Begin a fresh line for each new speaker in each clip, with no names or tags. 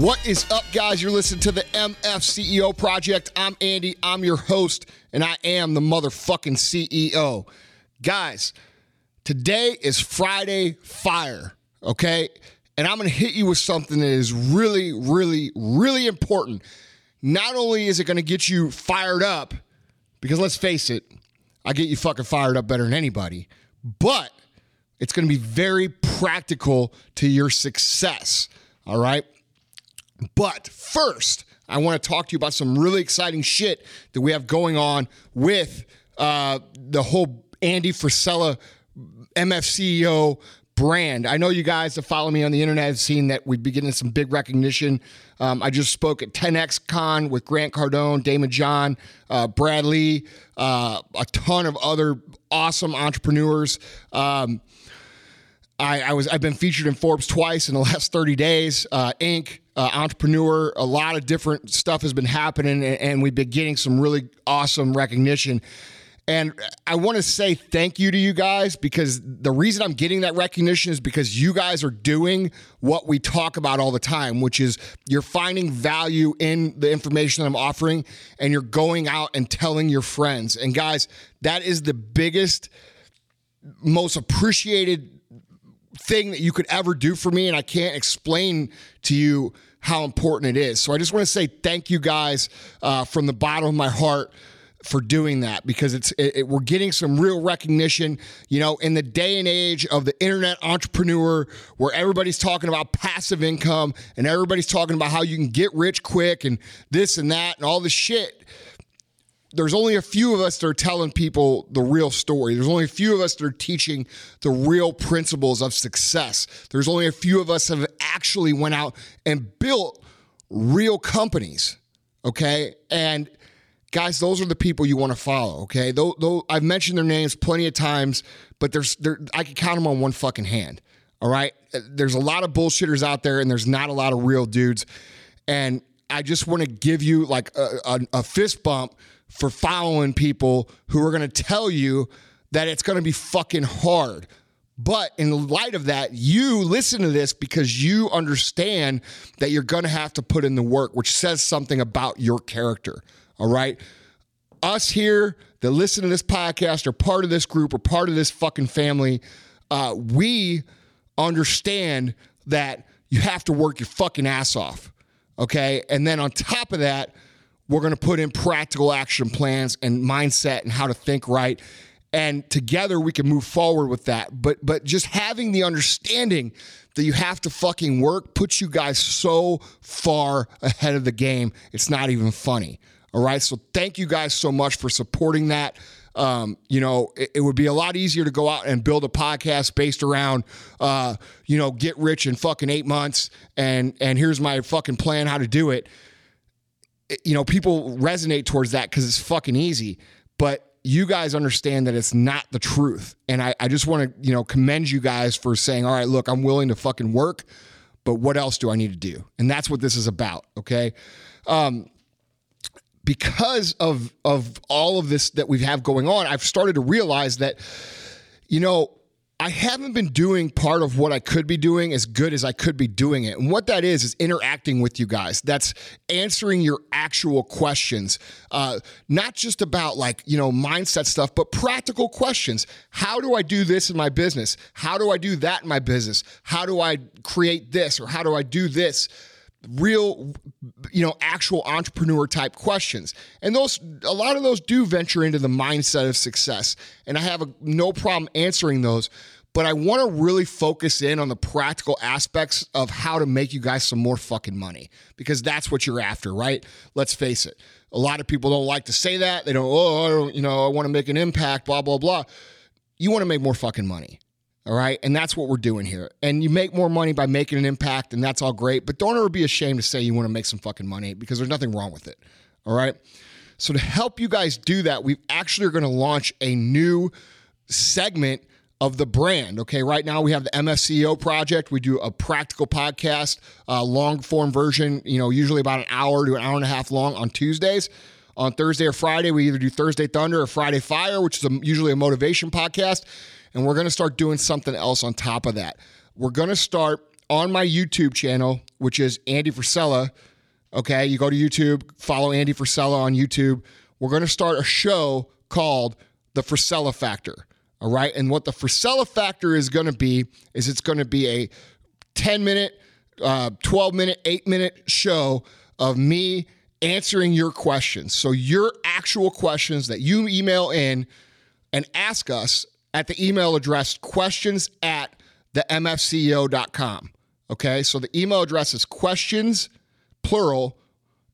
What is up, guys? You're listening to the MF CEO Project. I'm Andy. I'm your host, and I am the motherfucking CEO. Guys, today is Friday Fire, okay? And I'm gonna hit you with something that is really, really, really important. Not only is it gonna get you fired up, because let's face it, I get you fucking fired up better than anybody, but it's gonna be very practical to your success, all right? But first, I want to talk to you about some really exciting shit that we have going on with uh, the whole Andy Frisella MFCEO brand. I know you guys that follow me on the internet have seen that we've been getting some big recognition. Um, I just spoke at 10X Con with Grant Cardone, Daymond John, uh, Brad Lea, uh, a ton of other awesome entrepreneurs. Um, I, I, was I've been featured in Forbes twice in the last 30 days. Uh, Inc uh, entrepreneur. A lot of different stuff has been happening, and, and we've been getting some really awesome recognition. And I want to say thank you to you guys because the reason I'm getting that recognition is because you guys are doing what we talk about all the time, which is you're finding value in the information that I'm offering and you're going out and telling your friends. And guys, that is the biggest, most appreciated thing that you could ever do for me. And I can't explain to you how important it is. So I just want to say thank you guys uh, from the bottom of my heart for doing that because it's it, it, we're getting some real recognition you know in the day and age of the internet entrepreneur where everybody's talking about passive income and everybody's talking about how you can get rich quick and this and that and all this shit there's only a few of us that are telling people the real story. There's only a few of us that are teaching the real principles of success. There's only a few of us have actually went out and built real companies. Okay. And guys, those are the people you want to follow. Okay. Though, though I've mentioned their names plenty of times, but there's there, I can count them on one fucking hand. All right. There's a lot of bullshitters out there and there's not a lot of real dudes. And I just want to give you like a, a, a fist bump for following people who are going to tell you that it's going to be fucking hard. But in light of that, you listen to this because you understand that you're going to have to put in the work, which says something about your character. All right. Us here that listen to this podcast are part of this group or part of this fucking family. Uh, we understand that you have to work your fucking ass off. Okay. And then on top of that, we're going to put in practical action plans and mindset and how to think right. And together we can move forward with that. But but just having the understanding that you have to fucking work puts you guys so far ahead of the game. It's not even funny. All right. So thank you guys so much for supporting that. Um, you know, it, it, would be a lot easier to go out and build a podcast based around, uh, you know, get rich in fucking eight months and and here's my fucking plan how to do it you know, people resonate towards that because it's fucking easy. But you guys understand that it's not the truth. And I, I just want to, you know, commend you guys for saying, all right, look, I'm willing to fucking work, but what else do I need to do? And that's what this is about. Okay. Um, because of of all of this that we have going on, I've started to realize that, you know, I haven't been doing part of what I could be doing as good as I could be doing it. And what that is, is interacting with you guys. That's answering your actual questions, uh, not just about like, you know, mindset stuff, but practical questions. How do I do this in my business? How do I do that in my business? How do I create this or how do I do this? Real you know actual entrepreneur type questions. And those a lot of those do venture into the mindset of success. And i have a, no problem answering those but i want to really focus in on the practical aspects of how to make you guys some more fucking money because that's what you're after right? Let's face it. A lot of people don't like to say that. They don't oh don't, you know i want to make an impact blah blah blah. You want to make more fucking money all right. And that's what we're doing here. And you make more money by making an impact, and that's all great. But don't ever be ashamed to say you want to make some fucking money because there's nothing wrong with it. All right. So, to help you guys do that, we actually are going to launch a new segment of the brand. Okay, right now we have the MFCEO project. We do a practical podcast, uh, long form version, you know, usually about an hour to an hour and a half long on Tuesdays. On Thursday or Friday, we either do Thursday Thunder or Friday Fire, which is a, usually a motivation podcast. And we're going to start doing something else on top of that. We're going to start on my YouTube channel, which is Andy Frisella. Okay, you go to YouTube, follow Andy Frisella on YouTube. We're going to start a show called The Frisella Factor. All right. And what the Frisella Factor is going to be is it's going to be a 10 minute, uh, 12 minute, 8 minute show of me answering your questions. So, your actual questions that you email in and ask us at the email address questions at the mfceo.com. Okay. So, the email address is questions, plural,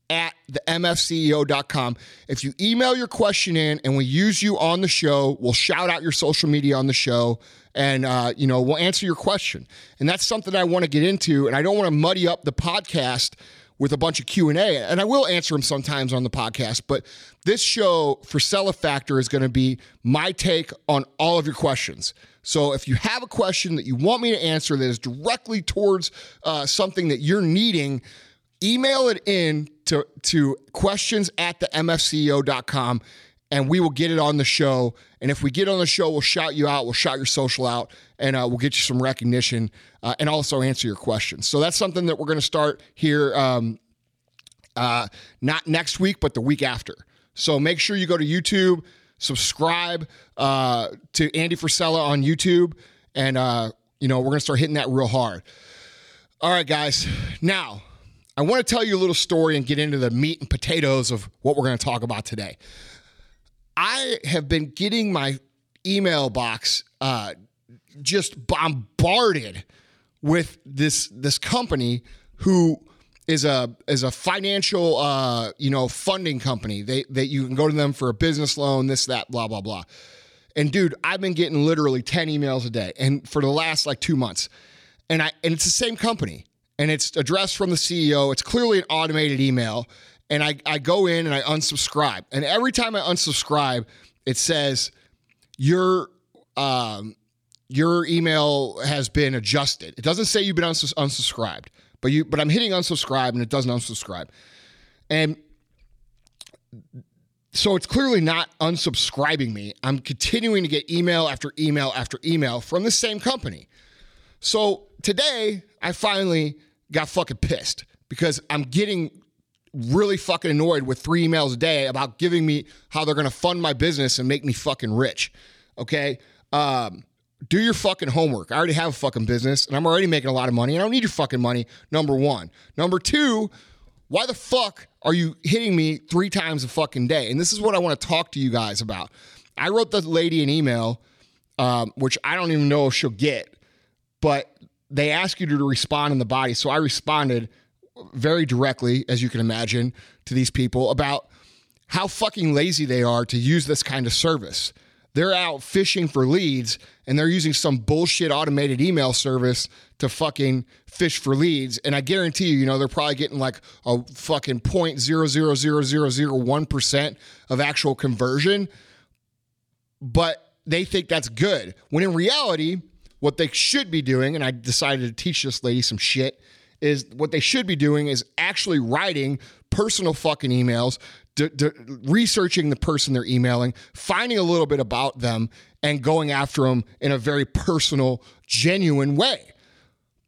at the mfceo.com. If you email your question in and we use you on the show, we'll shout out your social media on the show and uh, you know we'll answer your question. And that's something I want to get into and I don't want to muddy up the podcast with a bunch of Q&A and I will answer them sometimes on the podcast, but this show Frisella Factor is going to be my take on all of your questions. So if you have a question that you want me to answer that is directly towards uh, something that you're needing, email it in to, to questions at the mfceo.com and we will get it on the show. And if we get on the show, we'll shout you out, we'll shout your social out, and uh, we'll get you some recognition uh, and also answer your questions. So that's something that we're going to start here, um, uh, not next week, but the week after. So make sure you go to YouTube, subscribe uh, to Andy Frisella on YouTube, and uh, you know we're going to start hitting that real hard. All right, guys. Now I want to tell you a little story and get into the meat and potatoes of what we're going to talk about today. I have been getting my email box uh, just bombarded with this this company who is a is a financial uh, you know funding company. They that you can go to them for a business loan, this that blah blah blah. And dude, I've been getting literally 10 emails a day and for the last like 2 months. And I and it's the same company and it's addressed from the CEO. It's clearly an automated email. And I, I go in and I unsubscribe. And every time I unsubscribe, it says your um, your email has been adjusted. It doesn't say you've been uns- unsubscribed, but you but I'm hitting unsubscribe and it doesn't unsubscribe. And so it's clearly not unsubscribing me. I'm continuing to get email after email after email from the same company. So today I finally got fucking pissed because I'm getting really fucking annoyed with three emails a day about giving me how they're going to fund my business and make me fucking rich. Okay. Um, do your fucking homework. I already have a fucking business and I'm already making a lot of money. I don't need your fucking money. Number one. Number two, why the fuck are you hitting me three times a fucking day? And this is what I want to talk to you guys about. I wrote the lady an email, um, which I don't even know if she'll get, but they ask you to respond in the body. So I responded very directly, as you can imagine, to these people about how fucking lazy they are to use this kind of service. They're out fishing for leads and they're using some bullshit automated email service to fucking fish for leads. And I guarantee you, you know, they're probably getting like a fucking point zero zero zero zero zero one percent of actual conversion. But they think that's good. When in reality, what they should be doing, and I decided to teach this lady some shit, is what they should be doing is actually writing personal fucking emails, d- d- researching the person they're emailing, finding a little bit about them, and going after them in a very personal, genuine way.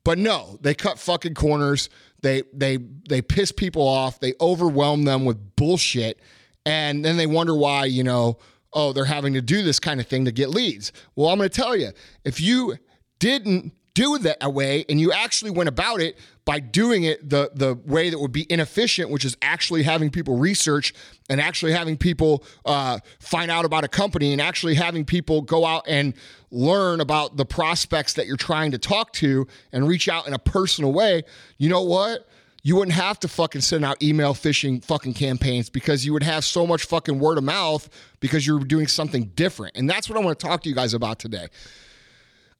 But no, they cut fucking corners. They they they piss people off. They overwhelm them with bullshit, and then they wonder why you know oh, they're having to do this kind of thing to get leads. Well, I'm going to tell you, if you didn't do that way and you actually went about it by doing it the the way that would be inefficient which is actually having people research and actually having people uh, find out about a company and actually having people go out and learn about the prospects that you're trying to talk to and reach out in a personal way you know what you wouldn't have to fucking send out email phishing fucking campaigns because you would have so much fucking word of mouth because you're doing something different. And that's what I want to talk to you guys about today.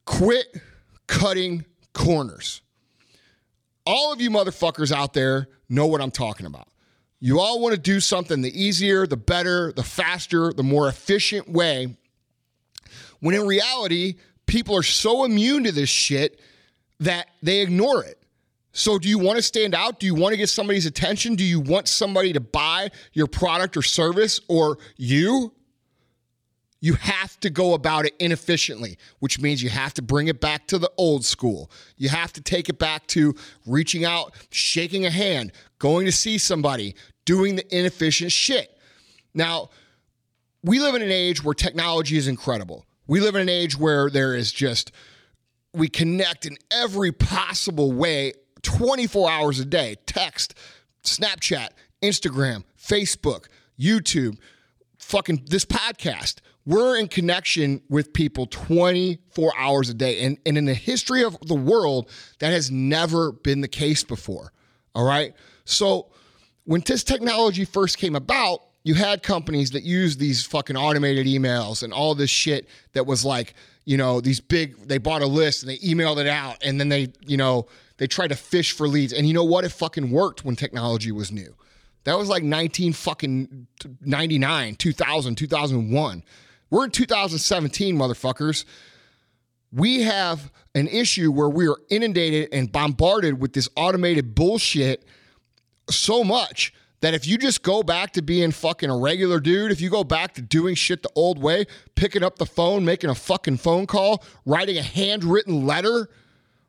Quit cutting corners. All of you motherfuckers out there know what I'm talking about. You all want to do something the easier, the better, the faster, the more efficient way. When in reality, people are so immune to this shit that they ignore it. So, do you want to stand out? Do you want to get somebody's attention? Do you want somebody to buy your product or service or you? You have to go about it inefficiently, which means you have to bring it back to the old school. You have to take it back to reaching out, shaking a hand, going to see somebody, doing the inefficient shit. Now, we live in an age where technology is incredible. We live in an age where there is just, we connect in every possible way 24 hours a day text, Snapchat, Instagram, Facebook, YouTube, fucking this podcast. We're in connection with people 24 hours a day. And, and in the history of the world, that has never been the case before. All right. So when this technology first came about, you had companies that used these fucking automated emails and all this shit that was like, you know, these big, they bought a list and they emailed it out and then they, you know, they tried to fish for leads. And you know what? It fucking worked when technology was new. That was like 19 fucking 99, 2000, 2001. We're in 2017, motherfuckers. We have an issue where we are inundated and bombarded with this automated bullshit so much that if you just go back to being fucking a regular dude, if you go back to doing shit the old way, picking up the phone, making a fucking phone call, writing a handwritten letter,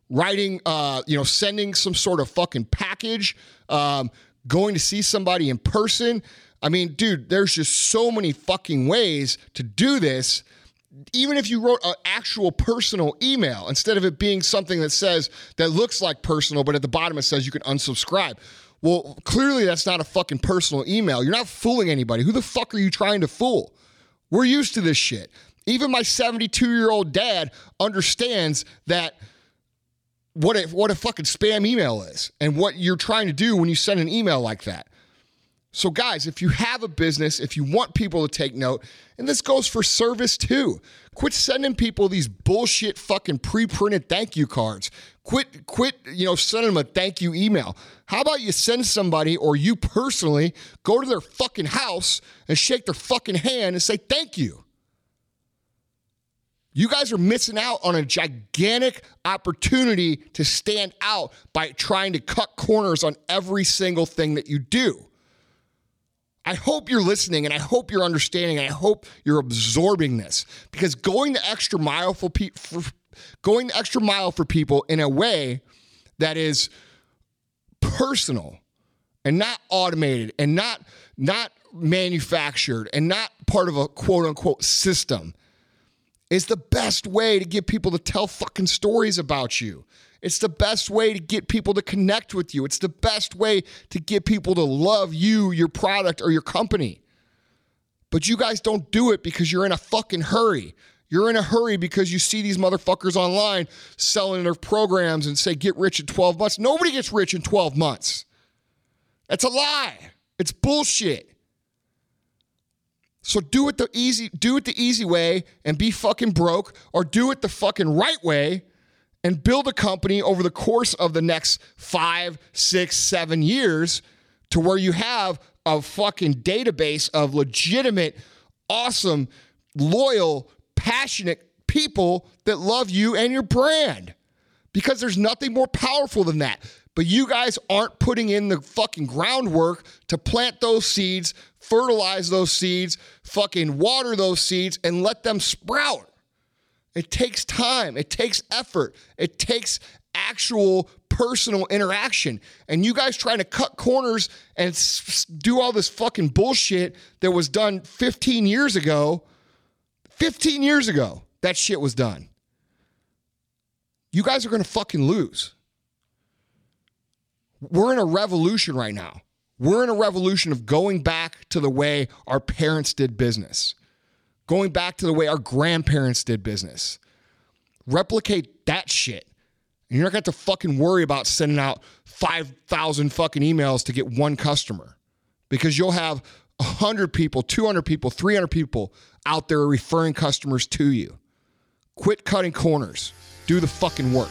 writing, uh, you know, sending some sort of fucking package, um, going to see somebody in person. I mean, dude, there's just so many fucking ways to do this. Even if you wrote an actual personal email instead of it being something that says that looks like personal, but at the bottom it says you can unsubscribe. Well, clearly that's not a fucking personal email. You're not fooling anybody. Who the fuck are you trying to fool? We're used to this shit. Even my 72 year old dad understands that what a, what a fucking spam email is and what you're trying to do when you send an email like that. So, guys, if you have a business, if you want people to take note, and this goes for service too, quit sending people these bullshit fucking pre-printed thank you cards. Quit, quit, you know, sending them a thank you email. How about you send somebody or you personally go to their fucking house and shake their fucking hand and say thank you? You guys are missing out on a gigantic opportunity to stand out by trying to cut corners on every single thing that you do. I hope you're listening and I hope you're understanding and I hope you're absorbing this because going the extra mile for, pe- for going the extra mile for people in a way that is personal and not automated and not not manufactured and not part of a quote unquote system is the best way to get people to tell fucking stories about you. It's the best way to get people to connect with you. It's the best way to get people to love you, your product, or your company. But you guys don't do it because you're in a fucking hurry. You're in a hurry because you see these motherfuckers online selling their programs and say, get rich in 12 months. Nobody gets rich in 12 months. That's a lie. It's bullshit. So do it the easy, do it the easy way and be fucking broke, or do it the fucking right way and build a company over the course of the next five, six, seven years to where you have a fucking database of legitimate, awesome, loyal, passionate people that love you and your brand. Because there's nothing more powerful than that. But you guys aren't putting in the fucking groundwork to plant those seeds, fertilize those seeds, fucking water those seeds, and let them sprout. It takes time, it takes effort, it takes actual personal interaction. And you guys trying to cut corners and s- do all this fucking bullshit that was done 15 years ago. 15 years ago, that shit was done. You guys are going to fucking lose. We're in a revolution right now. We're in a revolution of going back to the way our parents did business going back to the way our grandparents did business. Replicate that shit. And you're not going to have to fucking worry about sending out 5,000 fucking emails to get one customer because you'll have 100 people, 200 people, 300 people out there referring customers to you. Quit cutting corners. Do the fucking work.